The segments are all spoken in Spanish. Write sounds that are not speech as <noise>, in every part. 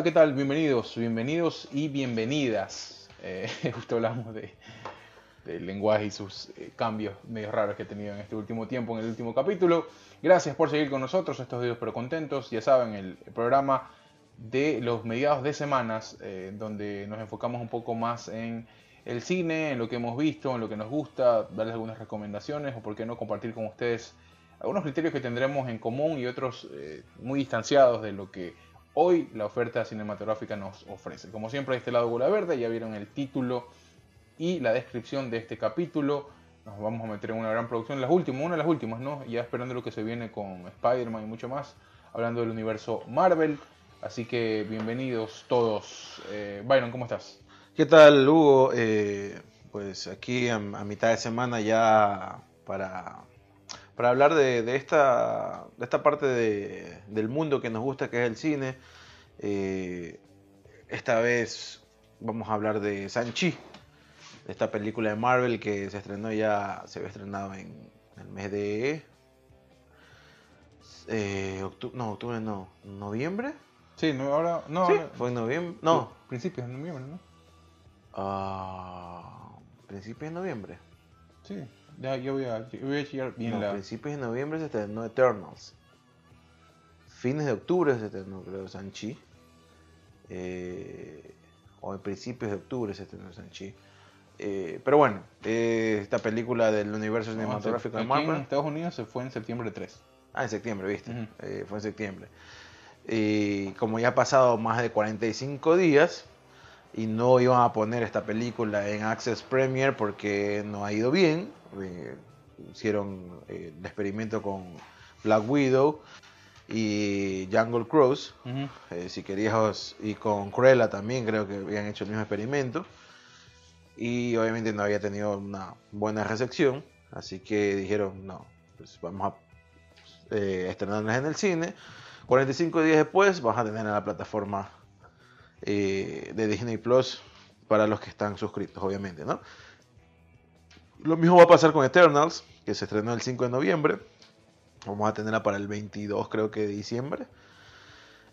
Hola, ¿qué tal? Bienvenidos, bienvenidos y bienvenidas. Eh, <laughs> justo hablamos de, del lenguaje y sus eh, cambios medio raros que he tenido en este último tiempo, en el último capítulo. Gracias por seguir con nosotros estos días pero contentos. Ya saben, el, programa de los mediados de semanas, eh, donde nos enfocamos un poco más en el cine, en lo que hemos visto, en lo que nos gusta, darles algunas recomendaciones o por qué no compartir con ustedes algunos criterios que tendremos en común y otros muy distanciados de lo que hoy la oferta cinematográfica nos ofrece. Como siempre, a este lado Bola Verde, ya vieron el título y la descripción de este capítulo. Nos vamos a meter en una gran producción, las últimas, una de las últimas, ¿no? Ya esperando lo que se viene con Spider-Man y mucho más, hablando del universo Marvel. Así que bienvenidos todos. Eh, Byron, ¿cómo estás? ¿Qué tal, Hugo? Eh, pues aquí a mitad de semana ya para para hablar de, esta, de esta parte del mundo que nos gusta, que es el cine. Eh, esta vez vamos a hablar de Sanchi, de esta película de Marvel que se estrenó ya, se había estrenado en el mes de... Eh, octubre, no, octubre no, noviembre. Sí, no, ahora, no, fue en noviembre, no. Principios de noviembre, ¿no? Ah, principios de noviembre. Sí. Ya, yo voy a, yo voy a bien no, la... principios de noviembre se estrenó Eternals. Fines de octubre se estrenó, creo, Sanchi. Eh, o en principios de octubre se estrenó Sanchi. Eh, pero bueno, eh, esta película del universo cinematográfico de Marvel. en Estados Unidos se fue en septiembre 3. Ah, en septiembre, viste. Eh, fue en septiembre. Y como ya ha pasado más de 45 días, y no iban a poner esta película en Access Premier porque no ha ido bien. Eh, hicieron eh, el experimento con Black Widow y Jungle Cruise, eh, si querías, y con Cruella también creo que habían hecho el mismo experimento. Y obviamente no había tenido una buena recepción, así que dijeron, no, pues vamos a estrenarnos en el cine. 45 días después vas a tener en la plataforma eh, de Disney Plus para los que están suscritos, obviamente, ¿no? Lo mismo va a pasar con Eternals, que se estrenó el 5 de noviembre. Vamos a tenerla para el 22, creo que de diciembre.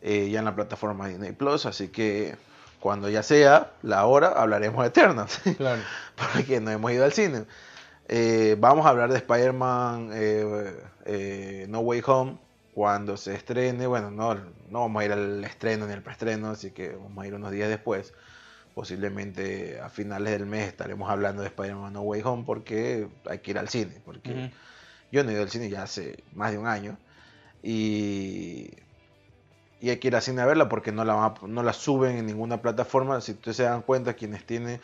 Eh, ya en la plataforma Disney Plus, así que cuando ya sea la hora hablaremos de Eternals. <laughs> Claro. Porque no hemos ido al cine. Eh, vamos a hablar de Spider-Man No Way Home cuando se estrene, bueno, no, no vamos a ir al estreno ni al preestreno, así que vamos a ir unos días después. Posiblemente a finales del mes estaremos hablando de Spider-Man No Way Home porque hay que ir al cine, porque yo no he ido al cine ya hace más de un año y, y hay que ir al cine a verla porque no la, no la suben en ninguna plataforma. Si ustedes se dan cuenta, quienes tienen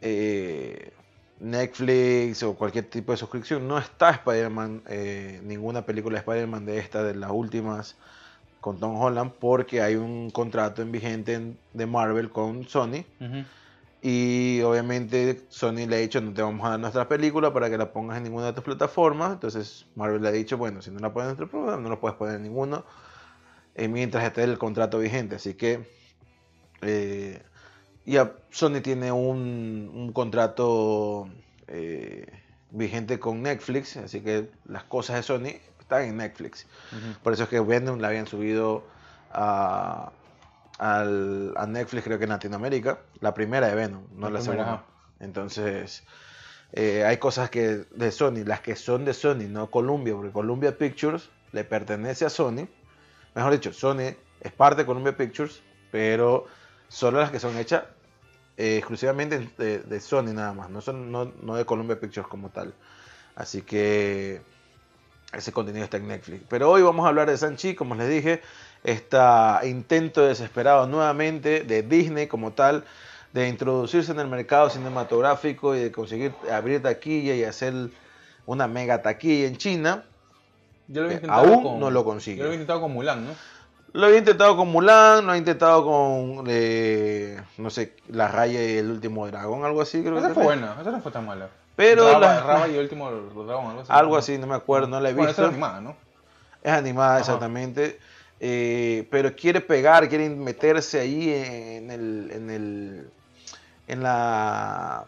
eh, Netflix o cualquier tipo de suscripción, no está Spider-Man, eh, ninguna película de Spider-Man de esta, de las últimas con Tom Holland, porque hay un contrato en vigente de Marvel con Sony. Y obviamente Sony le ha dicho, no te vamos a dar nuestra película para que la pongas en ninguna de tus plataformas. Entonces Marvel le ha dicho, bueno, si no la pones en nuestro programa, no lo puedes poner en ninguno eh, mientras esté el contrato vigente. Así que eh, y Sony tiene un, contrato eh, vigente con Netflix, así que las cosas de Sony están en Netflix. Por eso es que Venom la habían subido a, Netflix, creo que en Latinoamérica. La primera de Venom, no la, segunda. Entonces, eh, hay cosas que de Sony, las que son de Sony, no Columbia, porque Columbia Pictures le pertenece a Sony. Mejor dicho, Sony es parte de Columbia Pictures, pero solo las que son hechas eh, exclusivamente de, Sony nada más, no, son, no, de Columbia Pictures como tal. Así que ese contenido está en Netflix. Pero hoy vamos a hablar de Sanchi, como les dije, este intento desesperado nuevamente de Disney como tal de introducirse en el mercado cinematográfico y de conseguir abrir taquilla y hacer una mega taquilla en China. aún no lo consigue. Yo lo he intentado con Mulan, ¿no? Lo he intentado con Mulan, lo he intentado con, eh, no sé, La Raya y el último dragón, algo así. Creo esa fue buena, esa no fue tan mala. Pero Raba, la, y el último dragón, algo así. Algo así, no me acuerdo, no la he visto. es animada, ¿no? Es animada, exactamente. Eh, pero quiere pegar, quiere meterse ahí en el, en el, en la,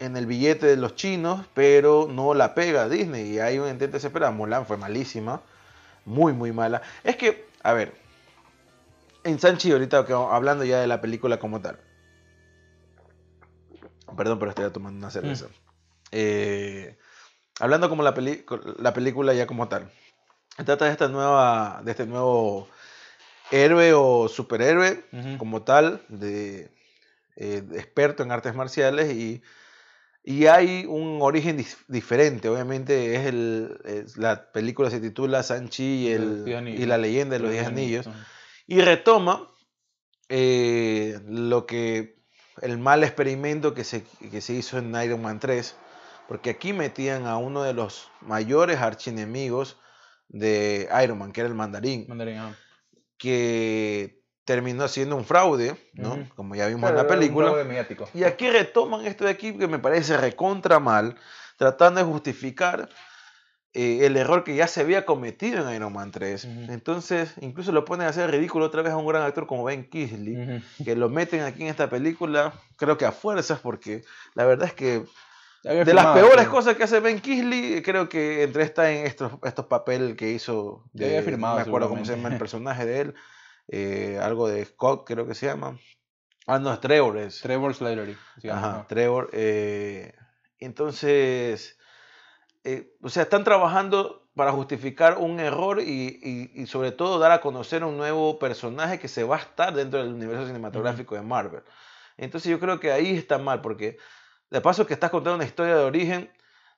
en el billete de los chinos, pero no la pega Disney. Y hay un intento desesperado. Mulan fue malísima, muy, muy mala. Es que a ver, en Sanchi, ahorita hablando ya de la película como tal. Perdón, pero estoy tomando una cerveza. Eh, hablando como la, peli- la película ya como tal. Se Trata de esta nueva, de este nuevo héroe o superhéroe como tal, de, eh, de experto en artes marciales y, y hay un origen dif- diferente. Obviamente es el, es- la película se titula Sanchi y, el, Anillos. y la leyenda de los Diez Anillos Ujú. y retoma eh, lo que el mal experimento que se, que se hizo en Iron Man 3, porque aquí metían a uno de los mayores archienemigos de Iron Man, que era el mandarín, Mandarín, ah. que terminó siendo un fraude, ¿no? Como ya vimos en la película. fraude mediático. Y aquí retoman esto de aquí que me parece recontra mal, tratando de justificar eh, el error que ya se había cometido en Iron Man 3. Ujú. Entonces, incluso lo ponen a hacer ridículo otra vez a un gran actor como Ben Kingsley, que lo meten aquí en esta película, creo que a fuerzas, porque la verdad es que de las peores cosas que hace Ben Kingsley, creo que entre está en estos, estos papeles que hizo, Ya había de- firmado, no me acuerdo cómo se llama el personaje de él, eh, algo de Scott creo que se llama. Ah, no, es Trevor. Es. Trevor Slattery. Ajá. Trevor. eh, entonces, eh, o sea, están trabajando para justificar un error y, y- y sobre todo dar a conocer un nuevo personaje que se va a estar dentro del universo cinematográfico de Marvel. Entonces yo creo que ahí está mal, porque de paso que estás contando una historia de origen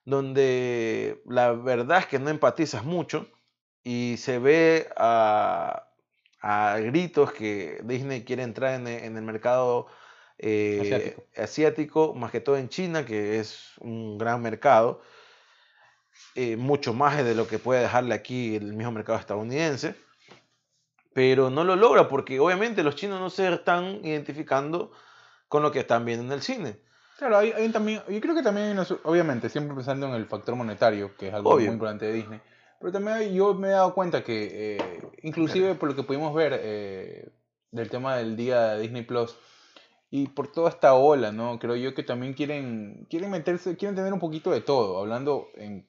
donde la verdad es que no empatizas mucho y se ve a, a gritos que Disney quiere entrar en, e- en el mercado eh, Asiático. asiático, más que todo en China, que es un gran mercado, eh, mucho más de lo que puede dejarle aquí el mismo mercado estadounidense, pero no lo logra porque obviamente los chinos no se están identificando con lo que están viendo en el cine. Claro, hay, hay también, yo creo que también obviamente, siempre pensando en el factor monetario, que es algo Obvio. muy importante de Disney, pero también yo me he dado cuenta que, eh, inclusive por lo que pudimos ver eh, del tema del día de Disney Plus, y por toda esta ola, ¿no? Creo yo que también quieren, quieren meterse, quieren tener un poquito de todo, hablando en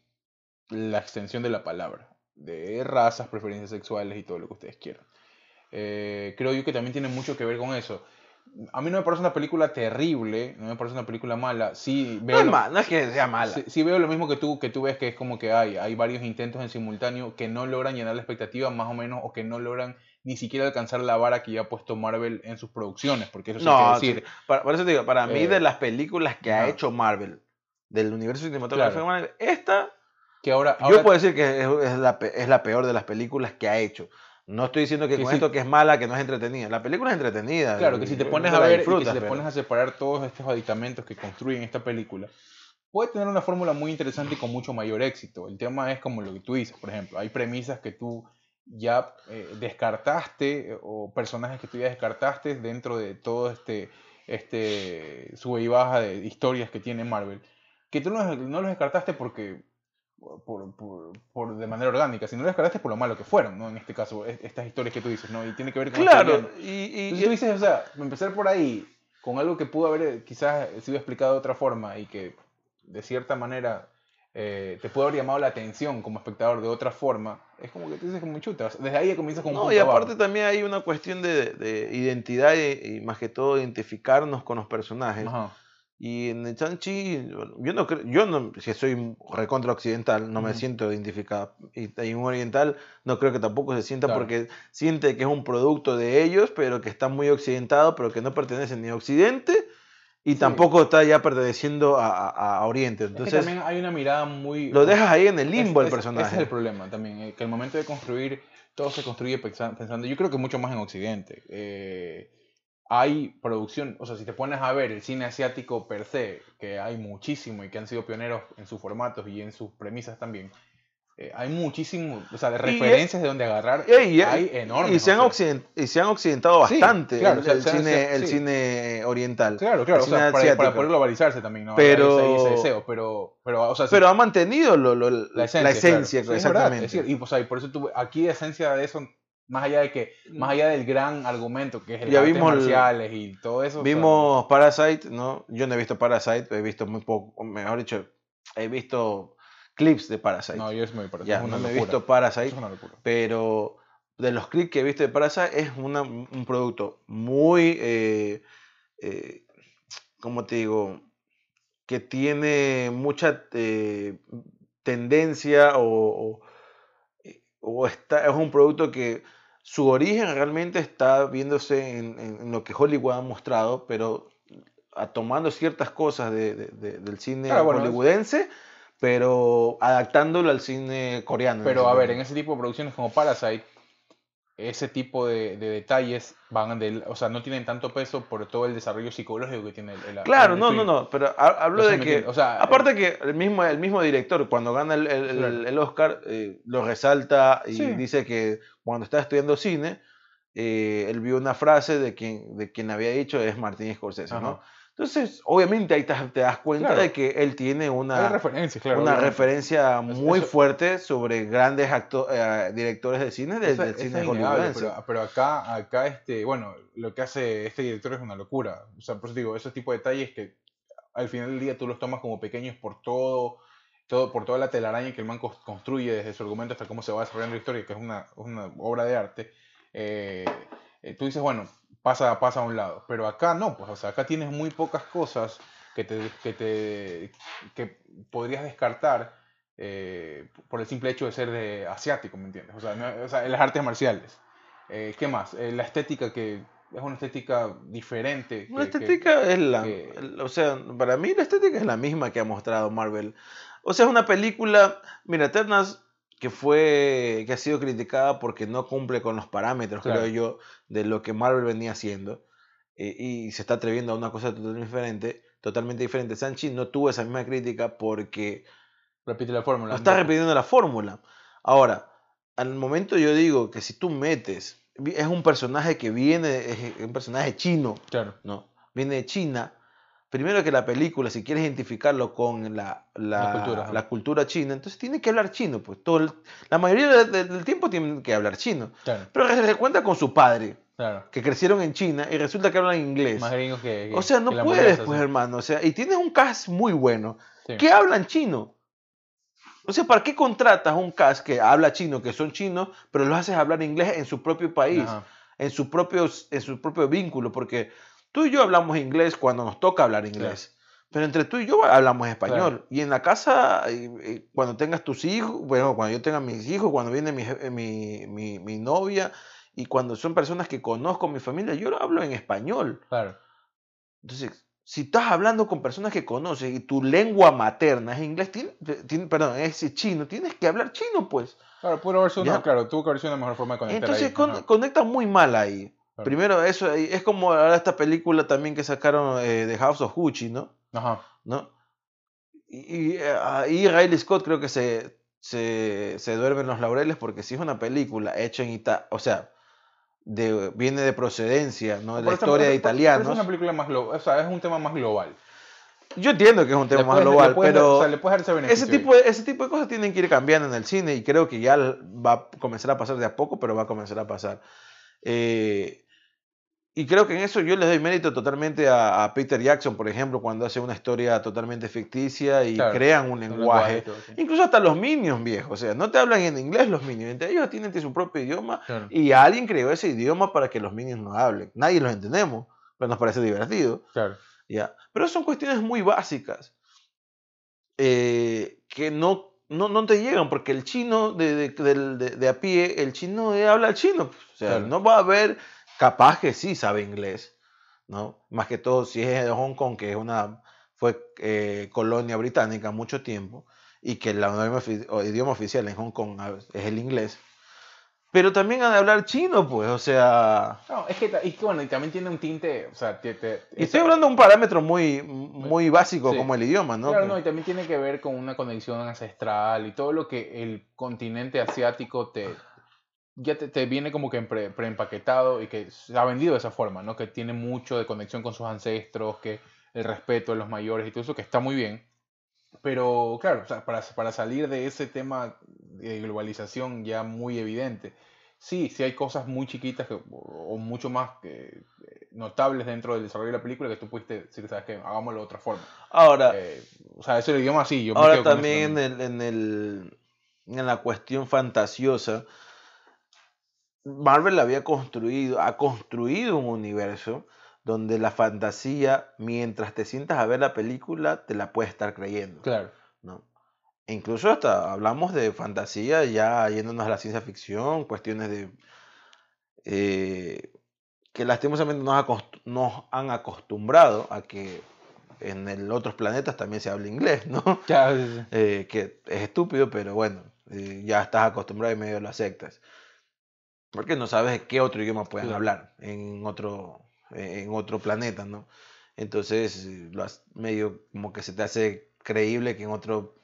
la extensión de la palabra, de razas, preferencias sexuales y todo lo que ustedes quieran. Eh, creo yo que también tiene mucho que ver con eso. A mí no me parece una película terrible, no me parece una película mala. Sí No veo, es, lo, no es que sea mala. sí, sí veo lo mismo que tú, que tú ves que es como que hay, hay varios intentos en simultáneo que no logran llenar la expectativa más o menos o que no logran ni siquiera alcanzar la vara que ya ha puesto Marvel en sus producciones, porque eso sí hay No, que decir. sí, para- por eso te digo, para mí Eh, de las películas que ha ajá. hecho Marvel, del universo cinematográfico Claro. de Marvel, esta Que ahora, yo puedo decir que es, es la, es la peor de las películas que ha hecho. No estoy diciendo que Que con sí. esto que es mala, que no es entretenida. La película es entretenida. Claro, que si te pones a ver y que si te pones a separar todos estos aditamentos que construyen esta película, puede tener una fórmula muy interesante y con mucho mayor éxito. El tema es como lo que tú dices, por ejemplo, hay premisas que tú ya eh, descartaste eh, o personajes que tú ya descartaste dentro de todo este, este sube y baja de historias que tiene Marvel, que tú no, no los descartaste porque por, por- por- de manera orgánica, sino los descartaste por lo malo que fueron, ¿no? En este caso, es- estas historias que tú dices, ¿no? Y tiene que ver con Claro, y, y- Entonces tú dices, o sea, empezar por ahí, con algo que pudo haber eh, quizás sido explicado de otra forma y que de cierta manera eh, te pudo haber llamado la atención como espectador de otra forma, es como que tú dices como chutas. Desde ahí comienzas un No, y aparte abajo. también hay una cuestión de, de identidad y, y más que todo identificarnos con los personajes. Ajá. Y en el Chanchi, yo no creo, yo no, si soy recontra occidental, no me Ujú. siento identificado. Y, y un oriental no creo que tampoco se sienta Claro. porque siente que es un producto de ellos, pero que está muy occidentado, pero que no pertenece ni a Occidente y Sí. tampoco está ya perteneciendo a, a- a Oriente. Es que Entonces, también hay una mirada muy... lo dejas ahí en el Es- limbo el es- personaje. Ese es el problema también, eh, que al momento de construir, todo se construye pensa- pensando, yo creo que mucho más en Occidente. Eh, hay producción, o sea, si te pones a ver el cine asiático per se, que hay muchísimo y que han sido pioneros en sus formatos y en sus premisas también, eh, hay muchísimo, o sea, de Y- referencias de donde agarrar, Y, y- hay enormes. y se, han o sea. occiden- y se han occidentado Sí, bastante claro, el, o sea, el se han- cine, se- el sí. cine oriental. Claro, claro, o sea, para, para poder globalizarse también, ¿no? Pero- ese- ese deseo, pero, pero, o sea, sí, Pero ha mantenido lo- lo- la esencia, la esencia, claro. Sí, es exactamente. es cierto. y, pues, ahí, por eso tuve, aquí de esencia de eso, más allá de que, más allá del gran argumento que es el Ya artes vimos el- marciales y todo eso. Vimos Parasite, ¿no? Yo no he visto Parasite, he visto muy poco, mejor dicho, he visto clips de Parasite. no, yo es muy parecido. ya, es una no me he locura. visto Parasite, es una locura. pero de los clics que he visto de Parasite, es una- un producto muy, eh, eh, ¿cómo te digo? Que tiene mucha eh, tendencia o, o- o está, es un producto que su origen realmente está viéndose en, lo que Hollywood ha mostrado, pero a- tomando ciertas cosas de- de- de- del cine Claro, bueno, es- hollywoodense, pero adaptándolo al cine coreano. Pero a ver, en ese tipo de producciones como Parasite, ese tipo de, de detalles van del, o sea, no tienen tanto peso por todo el desarrollo psicológico que tiene el, el- Claro, el no, no, no, pero ha- hablo No de que, o sea, aparte que el mismo, el mismo director cuando gana el, Oscar eh, lo resalta y Sí. dice que cuando estaba estudiando cine, eh, él vio una frase de quien, de quien había dicho es Martín Scorsese, ¿no? Entonces, obviamente ahí te, te das cuenta Claro. de que él tiene una, referencias, claro. una obviamente. referencia muy eso- fuerte sobre grandes acto- eh, directores de cine del, Eso- del cine hollywoodense. pero, pero acá, acá este, bueno, lo que hace este director es una locura. O sea, por eso digo, esos tipos de detalles que al final del día tú los tomas como pequeños por todo, todo por toda la telaraña que el man construye desde su argumento hasta cómo se va desarrollando la historia, que es una, una obra de arte. eh, eh, tú dices, bueno, pasa, pasa a un lado. Pero acá no, pues, o sea, acá tienes muy pocas cosas que te, que te que podrías descartar eh, por el simple hecho de ser de asiático, ¿me entiendes? O sea, no- o sea, en las artes marciales. Eh, ¿Qué más? Eh, la estética que es una estética diferente. La que- que- estética es la, que- o sea, para mí la estética es la misma que ha mostrado Marvel. O sea, es una película, mira, Eternals que fue, que ha sido criticada porque no cumple con los parámetros, Claro. creo yo, de lo que Marvel venía haciendo eh, y se está atreviendo a una cosa totalmente diferente, totalmente diferente. Sanchi no tuvo esa misma crítica porque repite la fórmula. no está repitiendo la fórmula. Ahora, al momento yo digo que si tú metes, es un personaje que viene, es un personaje chino, Claro. ¿no? Viene de China. Primero que la película, si quieres identificarlo con la, la, La cultura, ajá. la cultura china, entonces tiene que hablar chino, pues todo el- la mayoría de- de- del tiempo tienen que hablar chino. Claro, Pero se cuenta con su padre, claro. que crecieron en China y resulta que hablan inglés. Más gringos que. que- O sea, no que puedes, pues, hermano. O sea, y tienes un cast muy bueno. Sí. que hablan chino. O sea, ¿para qué contratas un cast que habla chino, que son chinos, pero los haces hablar inglés en su propio país, Ajá. en su propio, en su propio vínculo? Porque tú y yo hablamos inglés cuando nos toca hablar inglés. Pero entre tú y yo hablamos español. Y en la casa, cuando tengas tus hijos, bueno, cuando yo tenga mis hijos, cuando viene mi, mi, mi- mi novia, y cuando son personas que conozco, mi familia, yo lo hablo en español. Claro. Entonces, si estás hablando con personas que conoces y tu lengua materna es inglés, tiene- tiene- perdón, es chino, tienes que hablar chino, pues. Claro, pudo haber sido claro, tuvo que haber sido una mejor forma de conectar Entonces ahí. con- Ajá. conecta muy mal ahí. Claro. Primero, eso es como ahora esta película también que sacaron eh, de House of Gucci, ¿no? Ajá. ¿No? Y, y, eh, ahí Riley Scott creo que se, se, se duerme en los laureles porque si es una película hecha en Italia, o sea, de, viene de procedencia, ¿no? De la historia de por- italianos. Es una película más global, o sea, es un tema más global. Yo entiendo que es un tema más puedes- le global, puedes- pero o sea, le puedes dar ese tipo, de, ese tipo de cosas tienen que ir cambiando en el cine y creo que ya va a comenzar a pasar de a poco, pero va a comenzar a pasar. Eh, y creo que en eso yo les doy mérito totalmente a, a Peter Jackson, por ejemplo, cuando hace una historia totalmente ficticia y Claro, crean un Un lenguaje. y todo, sí. Incluso hasta los Minions, viejos. O sea, no te hablan en inglés los Minions. Entre ellos tienen su propio idioma Claro. y alguien creó ese idioma para que los Minions no hablen. Nadie los entendemos, pero nos parece divertido. Claro. ¿ya? Pero son cuestiones muy básicas eh, que no, no, no te llegan, porque el chino de, de, de- de a pie, el chino habla chino. pues, O sea, no va a haber, capaz que sí sabe inglés, ¿no? Más que todo si es de Hong Kong, que es una, fue eh, colonia británica mucho tiempo, y que el idioma, oficial en Hong Kong es el inglés. Pero también han de hablar chino, pues, o sea... No, es que, y que bueno, y también tiene un tinte, o sea, te- te- Y estoy hablando de un parámetro muy, muy básico Sí. como el idioma, ¿no? Claro, no, y también tiene que ver con una conexión ancestral y todo lo que el continente asiático te ya te, te viene como que pre- preempaquetado y que se ha vendido de esa forma, ¿no? Que tiene mucho de conexión con sus ancestros, que el respeto de los mayores y todo eso, que está muy bien. Pero claro, o sea, para, para salir de ese tema de globalización ya muy evidente, sí, sí hay cosas muy chiquitas que- o, o mucho más eh, notables dentro del desarrollo de la película que tú pudiste decir, ¿sabes qué? Hagámoslo de otra forma. Ahora, Eh, o sea, eso el idioma sí, yo ahora también en, el, en, el, en la cuestión fantasiosa, Marvel había construido, ha construido un universo donde la fantasía, mientras te sientas a ver la película, te la puedes estar creyendo. Claro. ¿no? E incluso hasta hablamos de fantasía, ya yéndonos a la ciencia ficción, cuestiones de... eh, que lastimosamente nos, nos han acostumbrado a que en el otros planetas también se habla inglés, ¿no? Ya, sí, sí. Eh, que es estúpido, pero bueno, eh, ya estás acostumbrado y medio lo aceptas. Porque no sabes qué otro idioma pueden Claro. hablar en otro, en otro planeta, ¿no? Entonces, eh, lo has- medio como que se te hace creíble que en otro,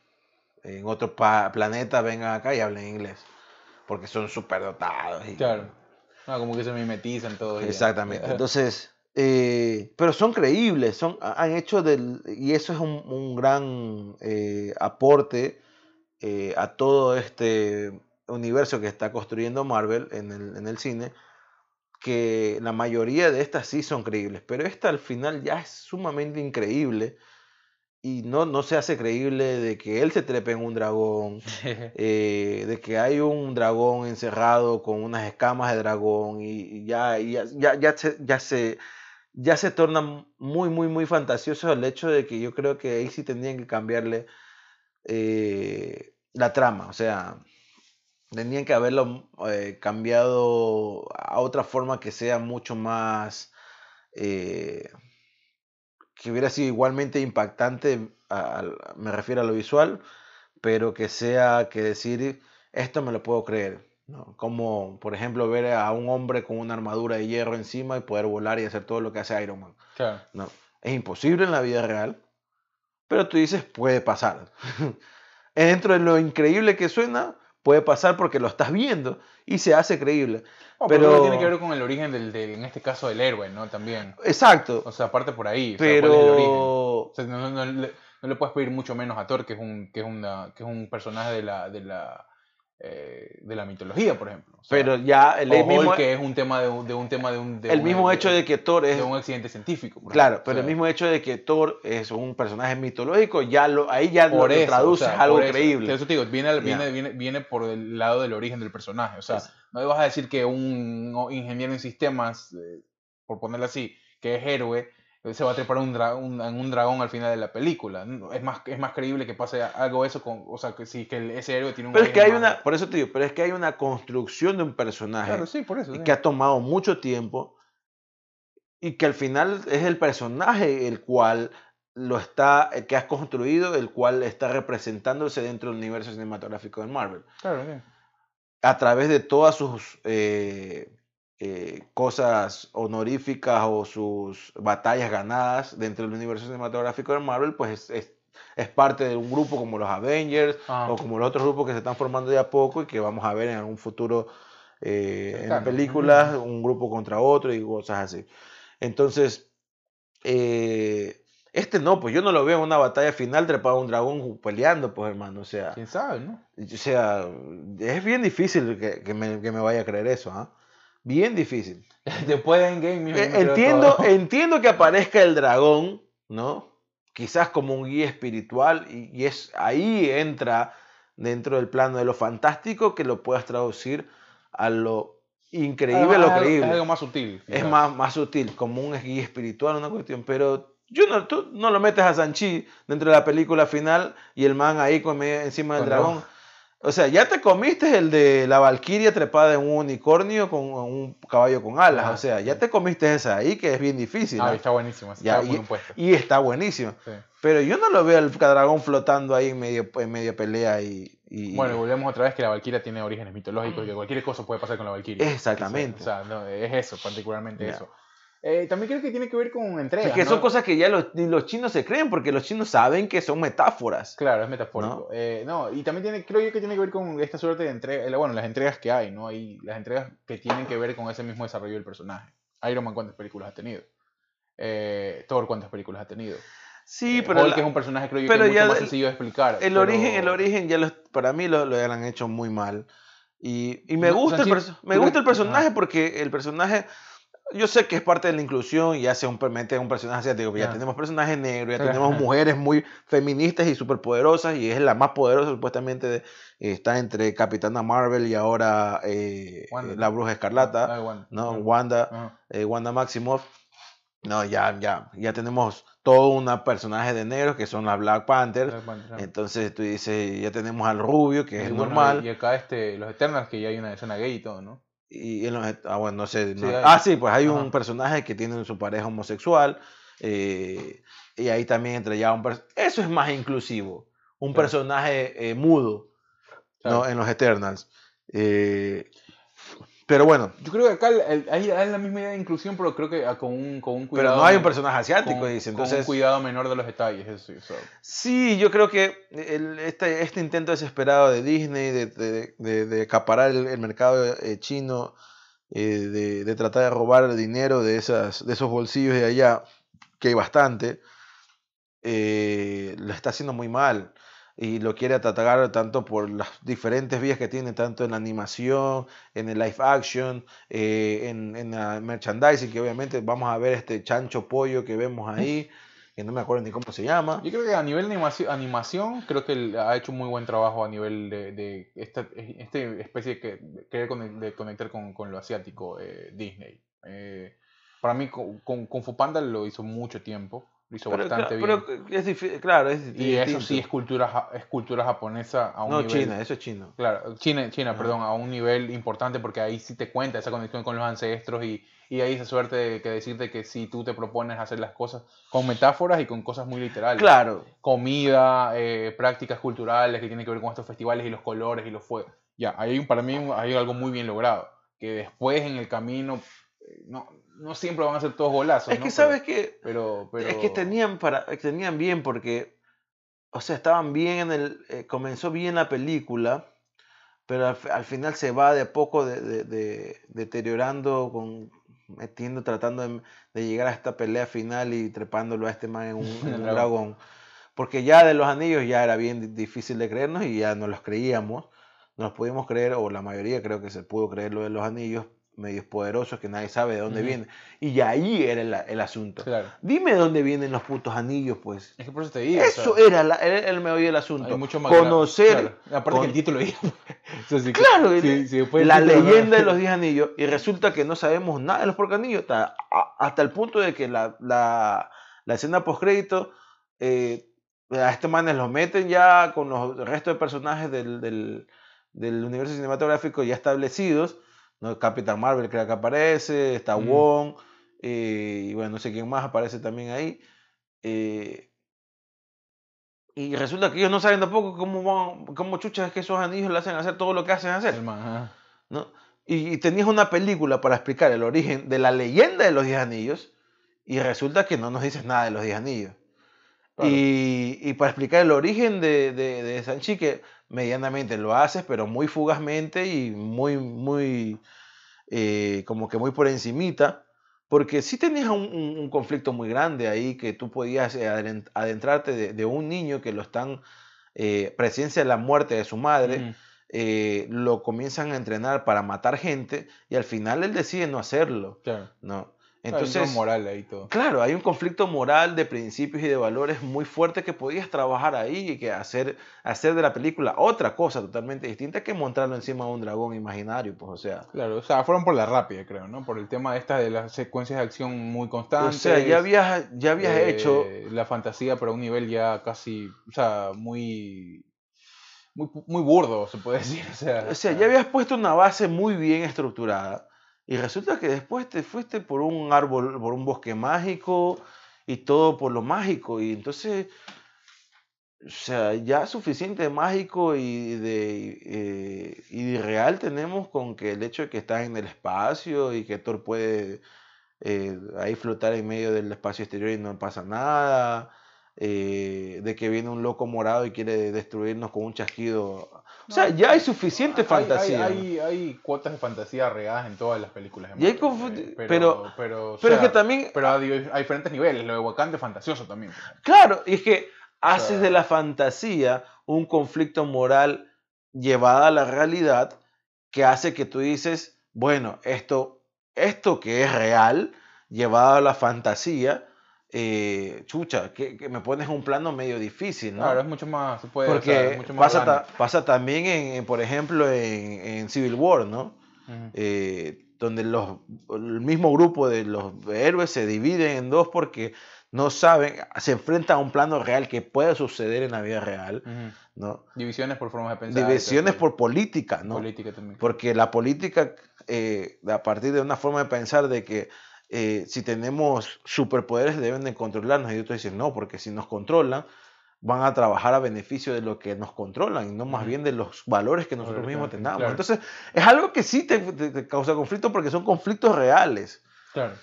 en otro planeta vengan acá y hablen inglés. Porque son súper dotados. Y, Claro. Ah, como que se mimetizan todos. ya. Exactamente. <laughs> Entonces, eh, pero son creíbles, son, ha- han hecho del, y eso es un, un gran eh, aporte eh, a todo este universo que está construyendo Marvel en el, en el cine, que la mayoría de estas sí son creíbles, pero esta al final ya es sumamente increíble y no, no se hace creíble de que él se trepe en un dragón, <laughs> eh, de que hay un dragón encerrado con unas escamas de dragón y, ya, y ya, ya, ya se, ya, se, ya se torna muy, muy, muy fantasioso el hecho de que yo creo que ahí sí tendrían que cambiarle eh, la trama, o sea, tendrían que haberlo eh, cambiado a otra forma que sea mucho más... eh, que hubiera sido igualmente impactante, a- al- me refiero a lo visual, pero que sea que decir, esto me lo puedo creer. ¿no? Como, por ejemplo, ver a un hombre con una armadura de hierro encima y poder volar y hacer todo lo que hace Iron Man. Claro. No, es imposible en la vida real, pero tú dices, puede pasar. <laughs> Dentro de lo increíble que suena, puede pasar porque lo estás viendo y se hace creíble. Oh, pero, Pero- tiene que ver con el origen del, del- en este caso, del héroe, ¿no? También. Exacto, O sea, aparte por ahí. o sea, ¿cuál es el origen? pero... O sea, no, no- no le, no le puedes pedir mucho menos a Thor, que es un, que es una, que es un personaje de la, de la, eh, de la mitología, por ejemplo. O sea, Pero ya el, mismo, que es un tema de un, de un tema de un, de el un- mismo hecho de que Thor es de un accidente científico. Claro, pero O el mismo hecho de que Thor es un personaje mitológico, ya lo, ahí ya lo, eso, traduces o sea, algo eso. creíble. Eso te digo, viene, Ya. viene, viene, viene por el lado del origen del personaje. O sea, Es- no vas a decir que un ingeniero en sistemas, eh, por ponerlo así, que es héroe, se va a trepar un, dra- un- en un dragón al final de la película. Es más, es más creíble que pase algo eso con, o sea, que que el- ese héroe tiene un Pero es que hay una, por eso te digo, pero es que hay una construcción de un personaje Claro, sí, por eso. sí. que ha tomado mucho tiempo y que al final es el personaje el cual lo está, el que has construido, el cual está representándose dentro del universo cinematográfico de Marvel. Claro, sí. a través de todas sus eh, eh, cosas honoríficas o sus batallas ganadas dentro del universo cinematográfico de Marvel, pues es, es- es parte de un grupo como los Avengers Ah. o como los otros grupos que se están formando de a poco y que vamos a ver en algún futuro eh, en películas, un grupo contra otro y cosas así. Entonces, eh, este no, pues yo no lo veo en una batalla final trepado a un dragón peleando, pues hermano, o sea... ¿Quién sabe, no? O sea, es bien difícil que, que me, que me vaya a creer eso, ¿ah? Bien difícil. <laughs> Después de Endgame, me creo Entiendo, <laughs> entiendo que aparezca el dragón, ¿no? Quizás como un guía espiritual y, y es ahí entra dentro del plano de lo fantástico que lo puedas traducir a lo increíble, a lo creíble. Es algo más sutil. Es más, más sutil, como un guía espiritual, una cuestión. Pero yo no, tú no lo metes a Sanchi dentro de la película final y el man ahí con, encima del dragón. O sea, ya te comiste el de la Valquiria trepada en un unicornio con un caballo con alas. Ajá. O sea, ya te comiste esa ahí que es bien difícil. Ah, ¿no? está buenísimo. Ya, está muy y, y está buenísimo. Sí. Pero yo no lo veo el dragón flotando ahí en medio, en media pelea y... y- Bueno, volvemos otra vez que la Valkyria tiene orígenes mitológicos y que cualquier cosa puede pasar con la Valkyria. Exactamente. O sea, no, es eso, particularmente Ya. eso. Eh, también creo que tiene que ver con entregas. es que ¿no? son cosas que ya los, ni los chinos se creen porque los chinos saben que son metáforas. Claro, es metafórico. Eh, no, y también tiene, creo yo que tiene que ver con esta suerte de entrega, bueno, las entregas que hay, ¿no? Hay las entregas que tienen que ver con ese mismo desarrollo del personaje. Iron Man, ¿cuántas películas ha tenido? Eh, Thor, ¿cuántas películas ha tenido? Sí, Eh, pero Hulk la- es un personaje, creo yo, pero que es mucho más el- sencillo de explicar. el pero- origen, el origen ya los- para mí lo, lo han hecho muy mal. Y, y me No, gusta, el, me gusta el personaje porque el personaje yo sé que es parte de la inclusión y hace un permite un personaje asiático, ya tenemos personajes negros, ya tenemos mujeres muy feministas y superpoderosas y es la más poderosa supuestamente de- está entre Capitana Marvel y ahora eh, Wanda. la Bruja Escarlata, Ah, Wanda. ¿no? Ajá. Wanda, eh, Wanda Maximoff. No, ya, ya, ya tenemos todo un personaje de negros que son las Black Panther. Entonces tú dices, ya tenemos al rubio, que Y es bueno, normal. Y acá este, los Eternals, que ya hay una escena gay y todo, ¿no? Y en los, ah, bueno, no sé. no- Sí, ah, sí, pues hay Ajá. un personaje que tiene su pareja homosexual. eh, y ahí también entra ya un... Eso es más inclusivo. Un personaje eh, mudo, ¿no? En los Eternals. Eh, pero bueno, Yo creo que acá el- el- hay, hay la misma idea de inclusión, pero creo que con un, con un cuidado. pero no hay un personaje asiático, con, dice. con un Entonces, cuidado menor de los detalles. Eso, sí, yo creo que el- este, este intento desesperado de Disney de, de, de- de acaparar el, el mercado eh, chino, eh, de, de tratar de robar dinero de, esas, de esos bolsillos de allá, que hay bastante, eh, lo está haciendo muy mal. Y lo quiere atacar tanto por las diferentes vías que tiene, tanto en la animación, en el live action, eh, en, en la merchandising, que obviamente vamos a ver este chancho pollo que vemos ahí, que no me acuerdo ni cómo se llama. Yo creo que a nivel de animación, animación creo que ha hecho un muy buen trabajo a nivel de, de esta, este especie que de querer de conectar con, con lo asiático eh, Disney. Eh, para mí con, con Kung Fu Panda lo hizo mucho tiempo, lo hizo Pero, bastante cla- bien. pero es difícil, claro, es y eso sí es cultura, es cultura japonesa a un No, nivel... China, eso es chino. Claro, China, China, Ajá. perdón, a un nivel importante porque ahí sí te cuenta esa conexión con los ancestros y, y hay esa suerte de que decirte que si tú te propones hacer las cosas con metáforas y con cosas muy literales. Claro, Comida, eh, prácticas culturales que tienen que ver con estos festivales y los colores y los fuegos. Ya, un, para mí hay algo muy bien logrado. Que después en el camino, eh, no, no siempre van a ser todos golazos. es ¿no? que sabes que Pero, pero, es que tenían para tenían bien porque o sea, estaban bien en el eh, comenzó bien la película, pero al, fi- al final se va de a poco de, de- de- deteriorando con metiendo tratando de, de llegar a esta pelea final y trepándolo a este man en un, <laughs> en un dragón. Porque ya de los anillos ya era bien di- difícil de creernos y ya no los creíamos. No los pudimos creer, o la mayoría creo que se pudo creer lo de los anillos medios poderosos que nadie sabe de dónde Ujú. vienen. Y ya ahí era el, el asunto. Claro. Dime de dónde vienen los putos anillos, pues. Es que por eso te digo. o Eso sea, era, la- era el meollo del asunto. hay mucho más Conocer claro. Aparte con- que el título Claro, el la título no- leyenda de los <laughs> 10 anillos y resulta que no sabemos nada de los porca anillos hasta, hasta el punto de que la, la, la escena post crédito a este man los meten ya con los restos de personajes del, del, del universo cinematográfico ya establecidos ¿no? Capitán Marvel creo que aparece está Mm. Wong eh, y bueno no sé quién más aparece también ahí eh, y resulta que ellos no saben tampoco cómo, van- cómo chuchas es que esos anillos le hacen hacer todo lo que hacen hacer. ¿no? Y, y tenías una película para explicar el origen de la leyenda de los Diez Anillos y resulta que no nos dices nada de los Diez Anillos. Claro. Y, y para explicar el origen de, de, de Sanchi, que medianamente lo haces, pero muy fugazmente y muy, muy, eh, como que muy por encimita, porque sí tenías un, un- un conflicto muy grande ahí que tú podías eh, adentrarte de, de un niño que lo están, eh, presencia de la muerte de su madre, eh, lo comienzan a entrenar para matar gente y al final él decide no hacerlo, Claro. ¿no? Entonces, Entonces, moral ahí todo. claro, hay un conflicto moral de principios y de valores muy fuerte que podías trabajar ahí y que hacer, hacer de la película otra cosa totalmente distinta que montarlo encima de un dragón imaginario, pues, o sea. Claro, o sea, fueron por la rápida, creo, ¿no? Por el tema de estas de las secuencias de acción muy O constantes. sea, ya habías, ya habías eh, hecho La fantasía, pero a un nivel ya casi, o sea, muy... Muy, muy burdo, se puede <laughs> decir. O sea, O sea, ya habías puesto una base muy bien estructurada y resulta que después te fuiste por un árbol, por un bosque mágico y todo por lo mágico y entonces, o sea, ya suficiente mágico y de, eh, y real tenemos con que el hecho de que estás en el espacio y que Thor puede eh, ahí flotar en medio del espacio exterior y no pasa nada. eh, de que viene un loco morado y quiere destruirnos con un chasquido. O sea, ya hay suficiente hay- fantasía. Hay, hay, hay cuotas de fantasía regadas en todas las películas. de Y hay Marvel, eh, pero- pero, pero, o Pero es que también, pero a diferentes niveles. Lo de Wakanda es fantasioso también. claro, y es que haces sea- de la fantasía un conflicto moral llevada a la realidad que hace que tú dices, bueno, esto esto que es real, llevado a la fantasía, eh, chucha, que, que me pones un plano medio difícil, ¿no? Claro, es mucho más, se puede, o Porque sea, es mucho más pasa, ta- orgánico. pasa también, en, en, por ejemplo, en, en Civil War, ¿no? Eh, donde los, el mismo grupo de los héroes se dividen en dos porque no saben, se enfrentan a un plano real que puede suceder en la vida real. ¿no? Divisiones por formas de pensar. Divisiones por política, ¿no? política también. Porque la política, eh, a partir de una forma de pensar de que eh, si tenemos superpoderes deben de controlarnos, y otros dicen no, porque si nos controlan, van a trabajar a beneficio de lo que nos controlan y no más bien de los valores que nosotros mismos tengamos. claro. Entonces, es algo que sí te, te- te causa conflicto porque son conflictos reales. Claro.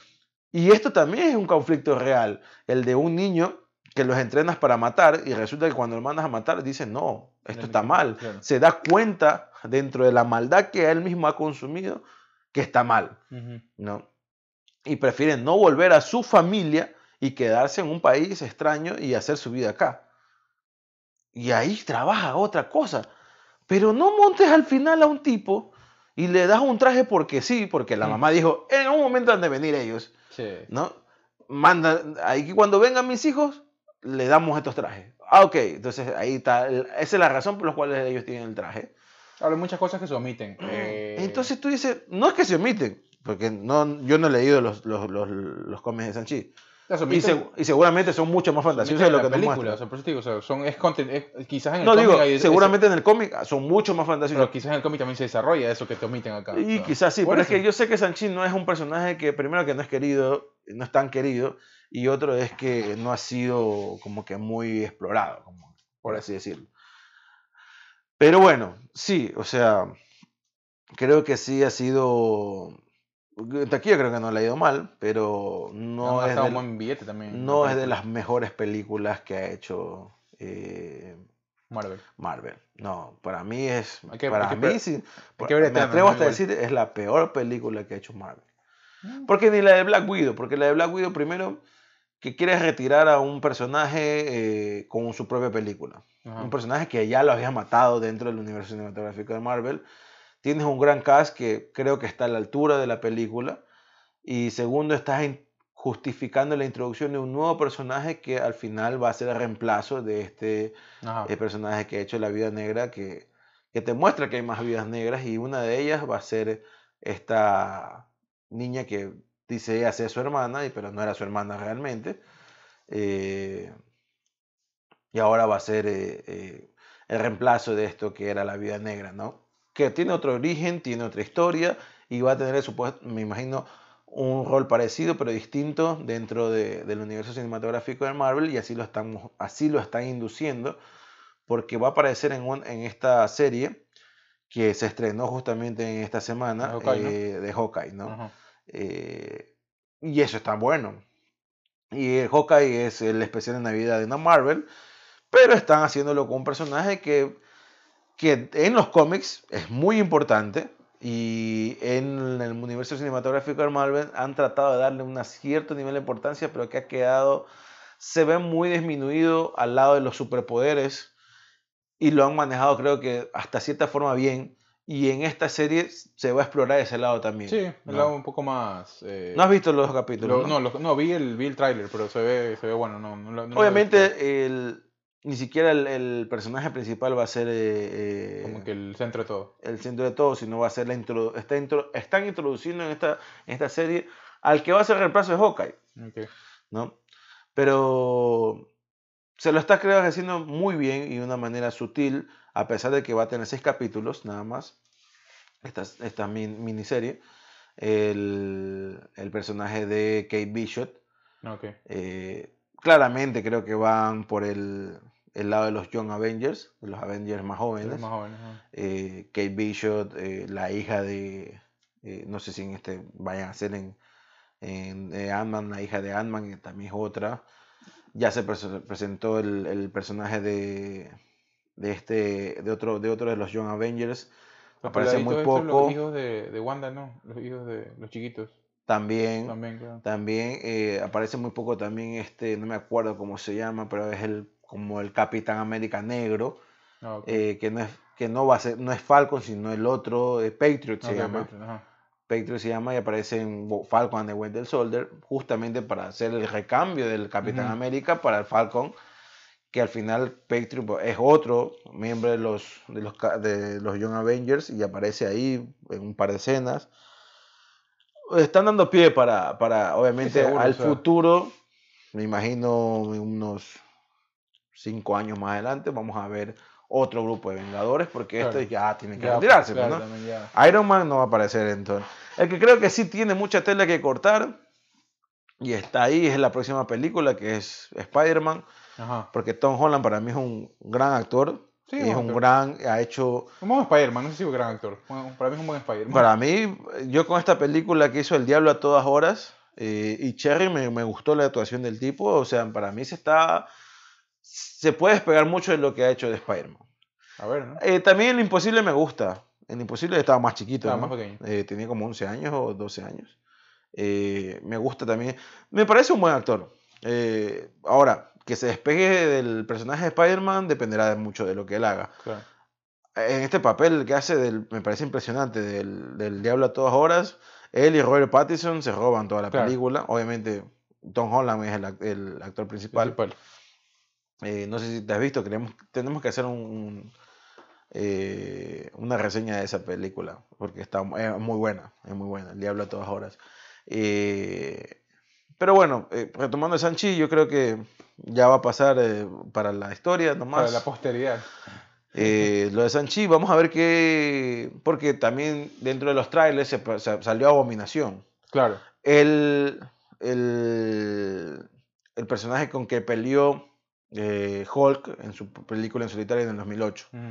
Y esto también es un conflicto real, el de un niño que los entrenas para matar y resulta que cuando lo mandas a matar dicen, no, esto está mal. claro. Se da cuenta dentro de la maldad que él mismo ha consumido que está mal, Ujú. ¿no? Y prefieren no volver a su familia y quedarse en un país extraño y hacer su vida acá. Y ahí trabaja otra cosa. Pero no montes al final a un tipo y le das un traje porque sí, porque la Mm. mamá dijo, en un momento han de venir ellos. Sí. ¿no? Manda, ahí que cuando vengan mis hijos, le damos estos trajes. Ah, ok, entonces ahí está, esa es la razón por la cual ellos tienen el traje. Ahora, hay muchas cosas que se omiten. eh, Entonces tú dices, no es que se omiten, porque no, yo no he leído los, los, los, los cómics de Sanchi. Y, seguramente son mucho más fantasiosos de lo que la nos película, o muestran. o sea, son, es quizás en el No cómic digo, hay seguramente en el cómic son mucho más fantasiosos. pero quizás en el cómic también se desarrolla eso que te omiten acá. o Y sea, quizás sí, pero es que yo sé que Sanchi no es un personaje que, primero, que no es querido, no es tan querido, y otro es que no ha sido como que muy explorado, como, por así decirlo. Pero bueno, sí, o sea, creo que sí ha sido. Taquilla creo que no le ha ido mal, pero no, es, de, un buen billete también. no la es de película. las mejores películas que ha hecho eh, Marvel. Marvel. No, para mí es. Que- para que mí, sí. que ver me Eternals, atrevo hasta Igual. decir, es la peor película que ha hecho Marvel. Mm. Porque ni la de Black Widow, porque la de Black Widow, primero, que quiere retirar a un personaje eh, con su propia película. Ajá. Un personaje que ya lo había matado dentro del universo cinematográfico de Marvel. Tienes un gran cast que creo que está a la altura de la película. Y segundo, estás justificando la introducción de un nuevo personaje que al final va a ser el reemplazo de este el personaje que ha hecho la vida negra, que, que te muestra que hay más vidas negras y una de ellas va a ser esta niña que dice ella ser su hermana, y- pero no era su hermana realmente. eh, y ahora va a ser eh, eh, el reemplazo de esto que era la vida negra, ¿no? Que tiene otro origen, tiene otra historia y va a tener, supuesto, me imagino, un rol parecido pero distinto dentro de- del universo cinematográfico de Marvel y así lo están, así lo están induciendo porque va a aparecer en, un- en esta serie que se estrenó justamente en esta semana De Hawkeye, ¿no? eh, de Hawkeye, ¿no? Ajá. Eh, y eso está bueno. Y el Hawkeye es el especial de Navidad de una Marvel, pero están haciéndolo con un personaje que, que en los cómics es muy importante y en el universo cinematográfico de Marvel han tratado de darle un cierto nivel de importancia, pero que ha quedado, se ve muy disminuido al lado de los superpoderes y lo han manejado creo que hasta cierta forma bien. Y en esta serie se va a explorar ese lado también. Sí, el ¿no? lado un poco más. eh, ¿No has visto los capítulos? lo- no? no, no, vi el, vi el tráiler, pero se ve, se ve bueno. No. Obviamente, el, ni siquiera el, el personaje principal va a ser eh, eh, Como que el centro de todo. el centro de todo, sino va a ser la introdu- está intro- están introduciendo en esta, en esta serie al que va a ser el reemplazo de Hawkeye, Ok. ¿no? Pero se lo está creo haciendo muy bien y de una manera sutil, a pesar de que va a tener seis capítulos nada más, esta, esta min- miniserie. El, el personaje de Kate Bishop, Ok. eh, claramente creo que van por el, el lado de los Young Avengers, de los Avengers más jóvenes. más jóvenes. Eh, Kate Bishop, eh, la hija de, eh, no sé si en este vayan a ser en, en eh, Ant-Man, la hija de Ant-Man, que también es otra. Ya se pres- presentó el, el personaje de, de este, de otro, de otro de los Young Avengers. Los Aparece muy estos, poco. Los hijos de, de Wanda, no. Los hijos de los chiquitos. También, También, claro. también eh, aparece muy poco también este, no me acuerdo cómo se llama, pero es el como el Capitán América negro, Ah, ok. eh, que no es que no va a ser, no es Falcon, sino el otro, eh, Patriot se Ok, llama. Patreon, ajá. Patriot se llama y aparece en Falcon and the Winter Soldier, justamente para hacer el recambio del Capitán Ujú. América para el Falcon, que al final Patriot pues, es otro miembro de los, de los, de los Young Avengers y aparece ahí en un par de escenas. Están dando pie para, para obviamente, seguro, al o sea. futuro, me imagino unos cinco años más adelante, vamos a ver otro grupo de Vengadores, porque Claro. estos ya tienen que Ya, retirarse, pues, claro, ¿no? ya. Iron Man no va a aparecer entonces. El que creo que sí tiene mucha tela que cortar y está ahí es la próxima película que es Spider-Man, porque Tom Holland para mí es un gran actor. Sí, es un actor. gran, ha hecho, Un buen Spider-Man, no sé si es un gran actor. Bueno, para mí es un buen Spider-Man. para mí, yo con esta película que hizo El Diablo a todas horas eh, y Cherry me, me gustó la actuación del tipo, o sea, para mí se está, se puede despegar mucho de lo que ha hecho de Spider-Man. A ver, ¿no? Eh, también El Imposible me gusta. El Imposible estaba más chiquito. Estaba ¿no? más pequeño. Eh, tenía como 11 años o 12 años. Eh, me gusta también. Me parece un buen actor. Ahora, que se despegue del personaje de Spider-Man dependerá de mucho de lo que él haga. Claro. En este papel que hace, del, me parece impresionante, del, del Diablo a todas horas, él y Robert Pattinson se roban toda la Claro. película. Obviamente, Tom Holland es el, ac- el actor principal. Principal. Eh, no sé si te has visto, queremos, tenemos que hacer un, un, eh, una reseña de esa película, porque está es muy buena, es muy buena, El Diablo a todas horas. Eh, pero bueno, eh, retomando a Sanchi, yo creo que ya va a pasar eh, para la historia Para nomás. la posteridad. Eh, lo de Sanchi, vamos a ver qué, porque también dentro de los trailers se, pa- se- salió Abominación. Claro. El, el, el personaje con que peleó Hulk en su película en solitario en el 2008. Ujú.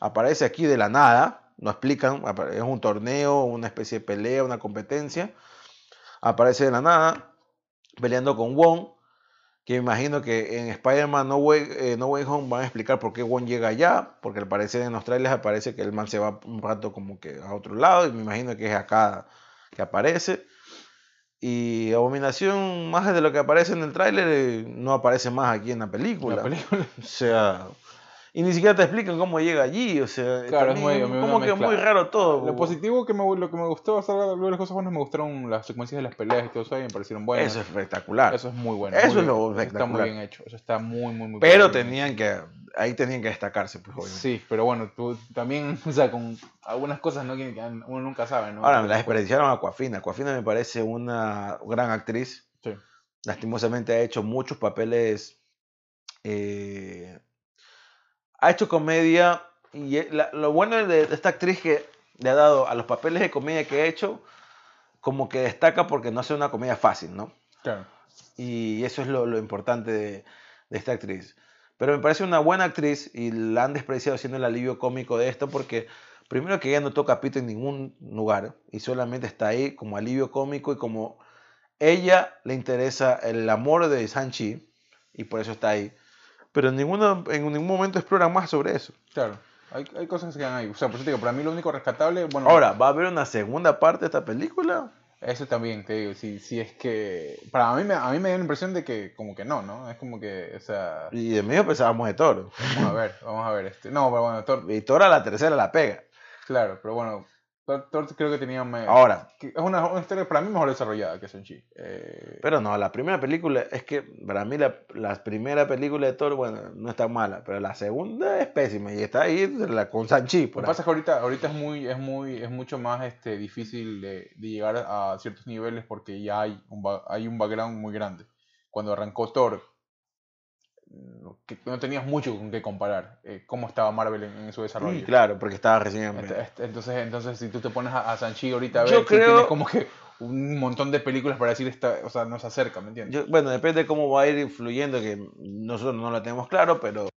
Aparece aquí de la nada, no explican, es un torneo, una especie de pelea, una competencia. Aparece de la nada, peleando con Wong, que me imagino que en Spider-Man no Way, eh, no Way Home van a explicar por qué Wong llega allá, porque al parecer en los trailers aparece que el man se va un rato como que a otro lado, y me imagino que es acá que aparece. Y Abominación, más de lo que aparece en el tráiler, eh, no aparece más aquí en la película. La película. O sea, y ni siquiera te explican cómo llega allí, o sea, Claro, es muy- como que mezcla. muy raro todo. Lo positivo que me, lo que me gustó, o sea, luego de las cosas buenas, me gustaron las secuencias de las peleas y todo eso, y me parecieron buenas. Eso es espectacular. Eso es muy bueno. Eso muy es lo. Eso Está espectacular. muy bien hecho. Eso está muy, muy, muy pero bien tenían que, ahí tenían que destacarse, pues obviamente. Sí, pero bueno, tú también, <laughs> o sea, con algunas cosas ¿no? que uno nunca sabe, ¿no? Ahora, me la desperdiciaron a Aquafina. Aquafina me parece una gran actriz. Sí. Lastimosamente ha hecho muchos papeles. eh, ha hecho comedia. Y e- la- lo bueno de, de esta actriz que le ha dado a los papeles de comedia que ha hecho, como que destaca porque no hace una comedia fácil, ¿no? Claro. Y eso es lo, lo importante de, de esta actriz. Pero me parece una buena actriz y la han despreciado siendo el alivio cómico de esto porque primero que ella no toca pito en ningún lugar y solamente está ahí como alivio cómico y como ella le interesa el amor de Sanchi y por eso está ahí. Pero en, ninguno, en ningún momento exploran más sobre eso. Claro. Hay, hay cosas que quedan ahí. O sea, por eso te digo, para mí lo único rescatable, bueno, Ahora, ¿va a haber una segunda parte de esta película? eso también, te digo, si, si es que, para mí, me, a mí me dio la impresión de que como que no, ¿no? Es como que, o sea, Y de medio pensábamos de Thor. vamos a ver, vamos a ver, este, no, pero bueno, Thor, Y Thor a la tercera la pega. claro, pero bueno, Thor, creo que tenía, me- Ahora, es una, una historia para mí mejor desarrollada que Shang-Chi. Eh, Pero no, la primera película, es que para mí la, la primera película de Thor, bueno, no está mala, pero la segunda es pésima y está ahí la, con Sanchi. Lo que ahí. pasa es que ahorita, ahorita es muy, es muy, es mucho más este, difícil de, de llegar a ciertos niveles porque ya hay un, hay un background muy grande. Cuando arrancó Thor, que no tenías mucho con qué comparar eh, cómo estaba Marvel en, en su desarrollo. Sí, claro, porque estaba recién en- Este- este- Entonces, entonces, si tú te pones a, a Sanchi ahorita a ver, creo- tienes como que un montón de películas para decir, esta, o sea, no se acerca, ¿me entiendes? Yo- bueno, depende de cómo va a ir influyendo, que nosotros no lo tenemos claro, pero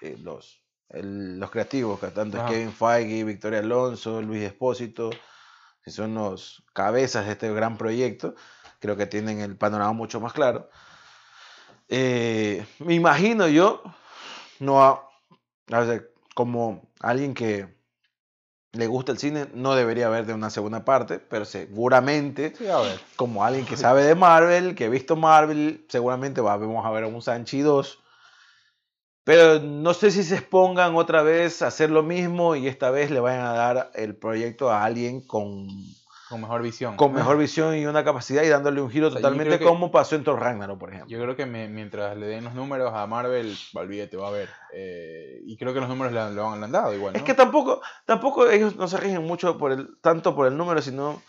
eh, los, el- los creativos, que tanto es Ajá. Kevin Feige, Victoria Alonso, Luis Espósito, que son los cabezas de este gran proyecto, creo que tienen el panorama mucho más claro. Eh, me imagino yo, no a, a ver, como alguien que le gusta el cine, no debería haber de una segunda parte, pero seguramente Sí, a ver. como alguien que <laughs> sabe de Marvel, que ha visto Marvel, seguramente va, vamos a ver un Sanchi 2. Pero no sé si se expongan otra vez a hacer lo mismo y esta vez le vayan a dar el proyecto a alguien con, Con mejor visión. con mejor <laughs> visión y una capacidad y dándole un giro sea, yo totalmente que- como pasó en Thor Ragnarok, por ejemplo. Yo creo que me- mientras le den los números a Marvel, olvídate, va a ver. Eh, y creo que los números le, lo han, dado igual. Es ¿no? que tampoco, tampoco ellos no se rigen mucho por el, tanto por el número, sino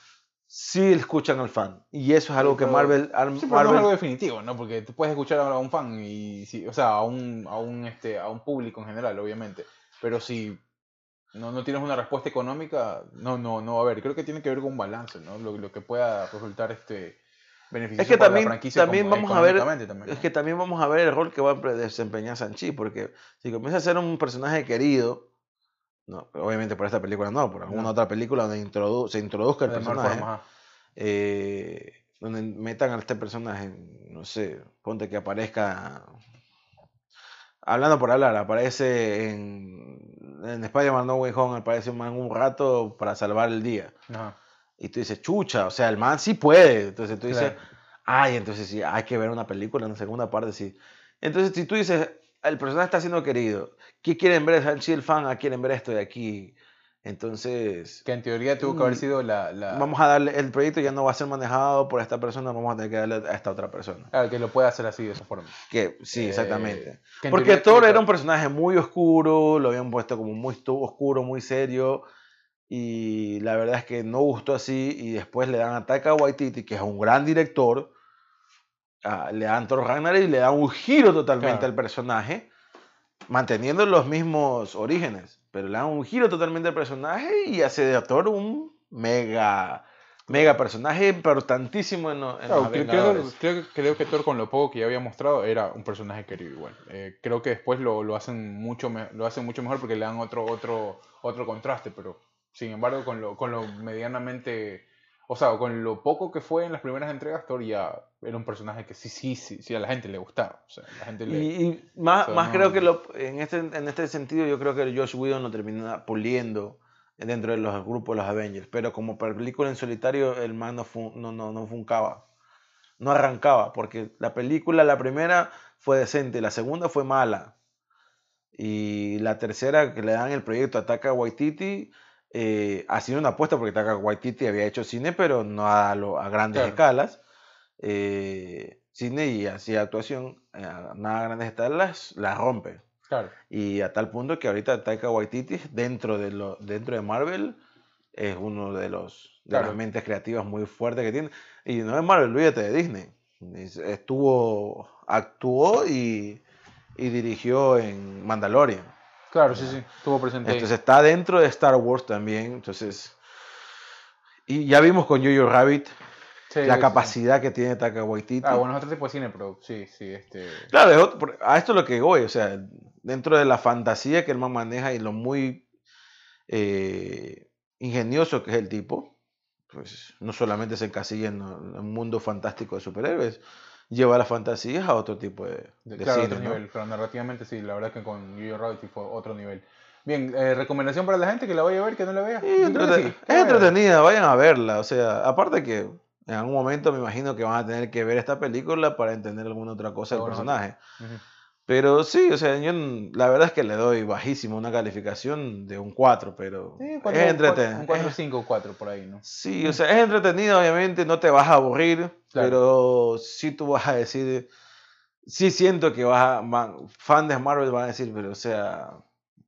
sí escuchan al fan. Y eso es algo Sí, que pero- Marvel, al- Sí, pero no Marvel es algo definitivo, ¿no? Porque tú puedes escuchar a un fan y, sí, o sea, a un, a un, este, a un público en general, obviamente. Pero si no, no tienes una respuesta económica, no, no, no a haber. Creo que tiene que ver con un balance, ¿no? Lo, lo que pueda resultar este beneficioso Es que para también- la franquicia también vamos a ver- también, Es que también vamos a ver el rol que va a desempeñar Sanchi, porque si comienza a ser un personaje querido, no, obviamente por esta película no, por alguna No. otra película donde introdu- se introduzca el De personaje, forma, eh, donde metan a este personaje, no sé, ponte que aparezca, hablando por hablar, aparece en, en Spider-Man No Way Home, aparece un man un rato para salvar el día. Ajá. Y tú dices, chucha, o sea, el man sí puede. Entonces tú dices, Claro. ay, entonces sí, hay que ver una película en la segunda parte, sí. Entonces, si tú dices, el personaje está siendo querido, ¿qué quieren ver? Sanchi el fan, ¿a quieren ver esto de aquí? Entonces, Que en teoría tuvo que haber Mm, sido la... la... vamos a darle, el proyecto ya no va a ser manejado por esta persona, vamos a tener que darle a esta otra persona. Claro, que lo pueda hacer así, de esa forma. Que sí, Eh, exactamente. que en Porque Thor era un personaje muy oscuro, lo habían puesto como muy oscuro, muy serio. Y la verdad es que no gustó así. Y después le dan a Taika Waititi, que es un gran director. le dan Thor Ragnarok y le dan un giro totalmente Claro. al personaje, manteniendo los mismos orígenes. Pero le dan un giro totalmente al personaje y hace de Thor un mega, mega personaje importantísimo en, en Claro, los creo, Vengadores. creo, creo- creo que Thor con lo poco que ya había mostrado era un personaje querido igual. Eh, creo que después lo, lo hacen mucho me- lo hacen mucho mejor porque le dan otro otro otro contraste, pero sin embargo con lo con lo medianamente o sea, con lo poco que fue en las primeras entregas Thor ya era un personaje que sí sí sí, sí a la gente le gustaba, o sea, la gente le Y, y más, o sea, más no- creo que lo, en, este, en este sentido yo creo que Josh Whedon lo termina puliendo dentro de los grupos de los Avengers. Pero como película en solitario el man no, fu- no, no, no funcaba. No arrancaba. Porque la película, la primera fue decente, la segunda fue mala. Y la tercera que le dan el proyecto a Taka Waititi eh, ha sido una apuesta porque Taka Waititi había hecho cine, pero no a, lo- a grandes Claro. escalas. Eh, cine y hacía actuación, eh, nada grandes escalas, la rompe. claro. Y a tal punto que ahorita Taika Waititi dentro de, lo, dentro de Marvel es uno de los de Claro. las mentes creativas muy fuertes que tiene. Y no es Marvel, olvídate de Disney. Es- Estuvo, actuó y, y dirigió en Mandalorian. Claro, sí, sí, estuvo presente. ahí. Entonces está dentro de Star Wars también. Entonces, y ya vimos con Jojo Rabbit Sí, la sí, capacidad que tiene Taika Waititi. Ah, bueno, es otro tipo de cine, pero sí, sí, este Claro, es otro- a esto es lo que voy, o sea, dentro de la fantasía que el man maneja y lo muy eh, ingenioso que es el tipo, pues no solamente se encasilla en un mundo fantástico de superhéroes, lleva las fantasías a otro tipo de, De- claro, cine, otro ¿no? nivel, pero narrativamente sí, la verdad que con Jojo Rabbit fue otro nivel. Bien, eh, recomendación para la gente que la vaya a ver, que no la vea. Sí, Yo creo que entrete- sí, es entretenida, vayan a verla, o sea, aparte que en algún momento me imagino que van a tener que ver esta película para entender alguna otra cosa del personaje. Ujú. Pero sí, o sea, yo la verdad es que le doy bajísimo una calificación de un 4, pero Sí, es cuatro- entretenido. Un 4, 5, 4 por ahí, ¿no? Sí, o sea, es entretenido, obviamente, no te vas a aburrir, Claro. pero sí tú vas a decir, sí siento que vas a, fan de Marvel van a decir, pero o sea,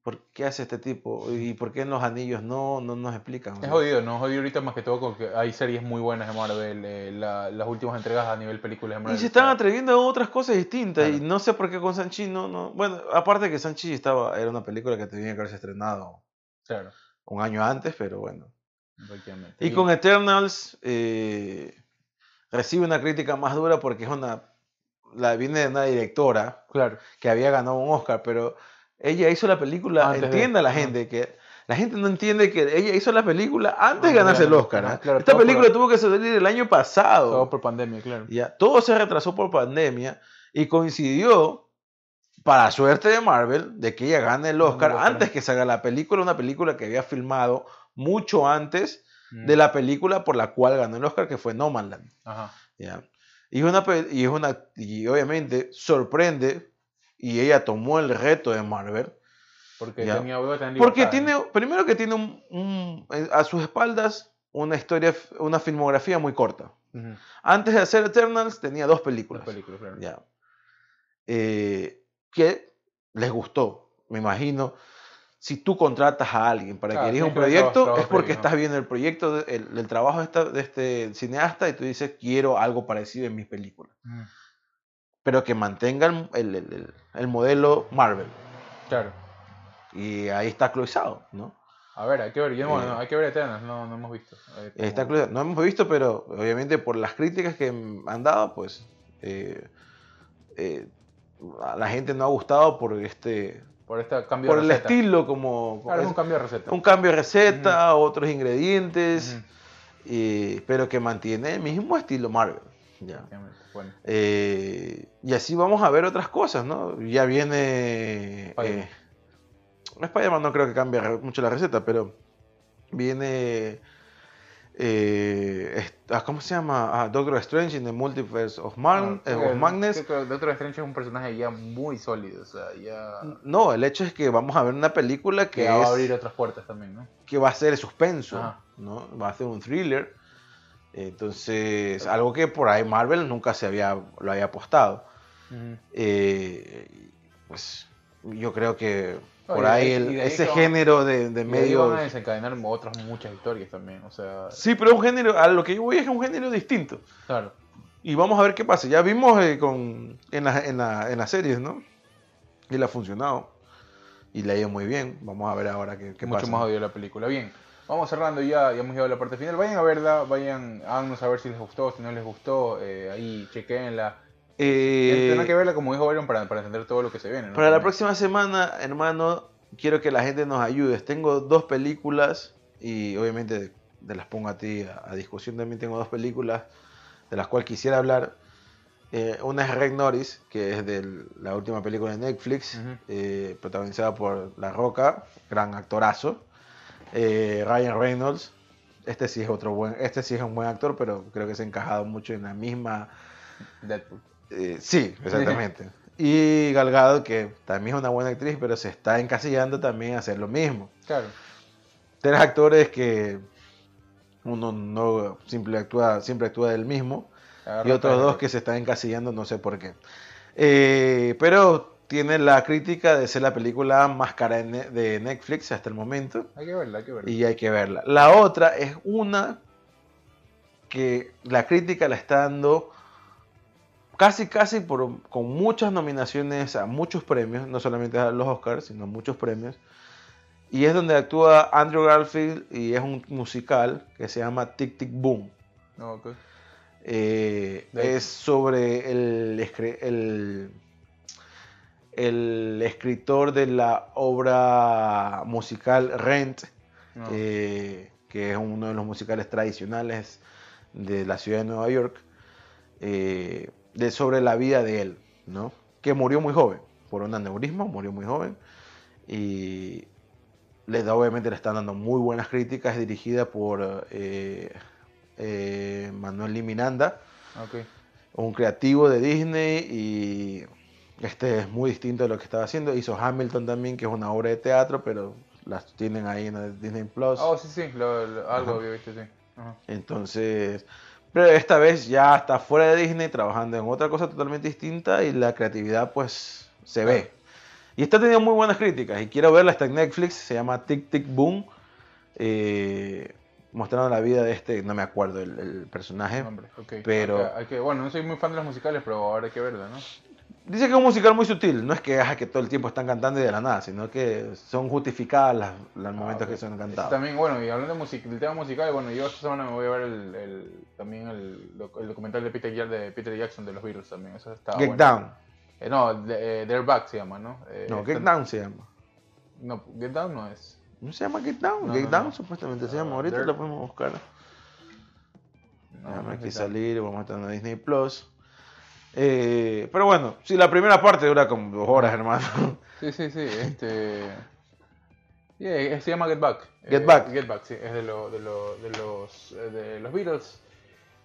¿por qué hace este tipo? ¿Y por qué en los anillos no, no nos explican? Es jodido, ¿no? Es jodido ahorita más que todo porque hay series muy buenas de Marvel, eh, la- las últimas entregas a nivel películas de Marvel. Y se están atreviendo a otras cosas distintas, y no sé por qué con Sanchi no, no, bueno, aparte que Sanchi estaba, era una película que tenía que haberse estrenado Claro, un año antes, pero bueno. efectivamente. Y con Eternals eh, recibe una crítica más dura porque es una la viene de una directora Claro, que había ganado un Oscar, pero ella hizo la película, Antes de- entienda la ajá. gente que la gente no entiende que ella hizo la película antes Antes de ganarse de el Oscar. ¿eh? claro, Esta todo por- película tuvo que salir el año pasado. todo por pandemia, claro. Ya, todo se retrasó por pandemia y coincidió, para suerte de Marvel, de que ella gane el Oscar Oscar. antes que salga la película, una película que había filmado mucho antes Mm. de la película por la cual ganó el Oscar, que fue No Man Land. Ajá. ¿ya? Y, una, y, una, y obviamente sorprende, y ella tomó el reto de Marvel, Porque Ya. tenía tener porque tiene, primero que tiene un, un- eh, a sus espaldas una historia, una filmografía muy corta. Ujú. Antes de hacer Eternals tenía dos Las películas. películas, claro. Ya. Eh, que les gustó, me imagino. Si tú contratas a alguien para Claro, que dirija un proyecto, trabajo es porque estás viendo el proyecto, el, el trabajo de, esta- de este cineasta y tú dices, quiero algo parecido en mis películas. Ujú. Pero que mantenga el, el- el- el- el modelo Marvel. Claro. Y ahí está cloizado, ¿no? A ver, hay que ver. Yo, bueno, Eh. hay que ver Eternals, no, no hemos visto. Está. No hemos visto, pero obviamente por las críticas que han dado, pues eh, eh, a la gente no ha gustado por este Por este cambio por de el receta. estilo como Claro, es un cambio de receta. un cambio de receta, otros ingredientes, y- pero que mantiene el mismo estilo Marvel. Ya. Efectivamente, Bueno, Eh, y así vamos a ver otras cosas, ¿no? Ya viene... Spider-Man. Eh, Spider-Man no creo que cambie mucho la receta, pero viene... eh, ah, ¿Cómo se llama? Ah, Doctor Strange in the Multiverse of, Man- eh, of Madness. Doctor Strange es un personaje ya muy sólido, o sea, ya No, el hecho es que vamos a ver una película que, que va es- a abrir otras puertas también, ¿no? que va a ser suspenso, Ajá. ¿no? Va a ser un thriller. Entonces, algo que por ahí Marvel nunca se había, lo había apostado. Eh, pues yo creo que por de ahí el- ahí ese género de, de medio... van a desencadenar otras muchas historias también, o sea, Sí, pero es un género, a lo que yo voy es un género distinto. claro. Y vamos a ver qué pasa. Ya vimos eh, con, en, la- en, la- en las series, ¿no? Y le ha funcionado. Y le ha ido muy bien. Vamos a ver ahora qué, qué mucho pasa. más audio la película. Bien, vamos cerrando ya, ya hemos llegado a la parte final. Vayan a verla, vayan, háganos a ver si les gustó, si no les gustó, eh, ahí chequenla. Eh, Tienen que verla como dijo Byron para, para entender todo lo que se viene. ¿no? Para la próxima semana, hermano, quiero que la gente nos ayude. Tengo dos películas y obviamente te las pongo a ti a, a discusión. También tengo dos películas de las cuales quisiera hablar. Eh, una es Red Norris, que es de la última película de Netflix, eh, protagonizada por La Roca, gran actorazo. Eh, Ryan Reynolds, este sí es otro buen, este sí es un buen actor, pero creo que se ha encajado mucho en la misma Deadpool. eh, sí, exactamente. <laughs> Y Galgado, que también es una buena actriz, pero se está encasillando también a hacer lo mismo. Claro. Tres actores que uno no siempre actúa, siempre actúa del mismo, y otros dos que se están encasillando, no sé por qué. Eh, pero tiene la crítica de ser la película más cara de Ne- de Netflix hasta el momento Hay que verla, hay que verla. y hay que verla. La otra es una que la crítica la está dando casi, casi por, con muchas nominaciones a muchos premios, no solamente a los Oscars, sino a muchos premios. Y es donde actúa Andrew Garfield y es un musical que se llama Tic Tic Boom. Eh, es sobre el, el escritor de la obra musical Rent, No. eh, que es uno de los musicales tradicionales de la ciudad de Nueva York, eh, de, sobre la vida de él, ¿no? que murió muy joven, por un aneurisma, murió muy joven, y le da, obviamente le están dando muy buenas críticas, es dirigida por eh, Manuel Liminanda, un creativo de Disney y este es muy distinto de lo que estaba haciendo. Hizo Hamilton también, que es una obra de teatro, pero las tienen ahí en Disney Plus. Oh, sí, sí, lo- lo- algo Ajá. había visto, sí. Ajá. Entonces, pero esta vez ya está fuera de Disney, trabajando en otra cosa totalmente distinta y la creatividad pues se ve. Y está teniendo muy buenas críticas y quiero verla, está en Netflix, se llama Tic Tic Boom, eh, mostrando la vida de este, no me acuerdo el, el personaje. Hombre. Pero- Hay que, hay que- bueno, no soy muy fan de los musicales, pero ahora hay que verla, ¿no? Dice que es un musical muy sutil, no es que, ah, que todo el tiempo están cantando y de la nada, sino que son justificadas las, los momentos Ah, que son Este cantados. También, bueno, y hablando de music- del tema musical, bueno, yo esta semana me voy a ver el, el- también el, doc- el documental de Peter, de Peter Jackson de los Beatles también. Eso está Get bueno. Down. Eh, no, de- eh, They're Back se llama, ¿no? Eh, No, Get está- Down se llama. No, Get Down no es. ¿No se llama Get Down? No, Get no, Down no. supuestamente se Ah, llama. Ahorita There- lo podemos buscar. No, Déjame aquí salir, vamos a estar en Disney Plus. Eh, pero bueno, sí, la primera parte dura como dos horas, hermano. Sí, sí, sí, este... Yeah, eh, se llama Get Back. Get Eh, Back. Get Back, sí, es de, lo, de, lo, de, los, eh, de los Beatles.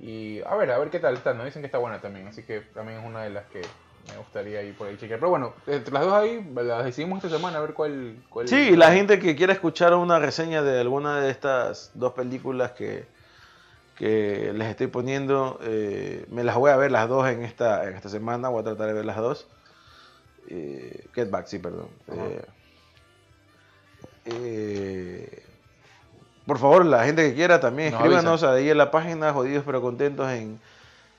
Y a ver, a ver qué tal está, ¿no? Dicen que está buena también, así que también es una de las que me gustaría ir por ahí chequear. Pero bueno, entre las dos ahí, las decidimos esta semana a ver cuál... cuál Sí, la gente que quiera escuchar una reseña de alguna de estas dos películas que, que les estoy poniendo. eh, me las voy a ver las dos en esta, en esta semana. Voy a tratar de ver las dos. Eh, Get Back, sí, perdón. Eh, eh, por favor, la gente que quiera también Nos escríbanos ahí en la página Jodidos pero Contentos en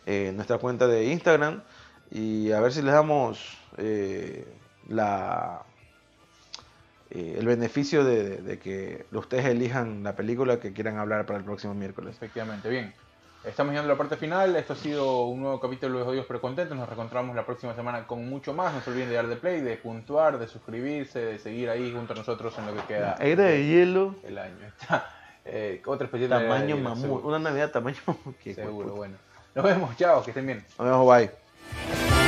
eh, nuestra cuenta de Instagram y a ver si les damos eh, la eh, el beneficio de, que ustedes elijan la película que quieran hablar para el próximo miércoles. Efectivamente, bien. Estamos llegando a la parte final. Esto ha sido un nuevo capítulo de Jodidos pero Contentos. Nos reencontramos la próxima semana con mucho más. No se olviden de dar de play, de puntuar, de suscribirse, de seguir ahí junto a nosotros en lo que queda Era de hielo, el año. <laughs> Está, eh, otra especie de tamaño mamut, Seguro, una Navidad tamaño <laughs> mamut. seguro, bueno. Nos vemos, chao, que estén bien. Nos vemos, bye.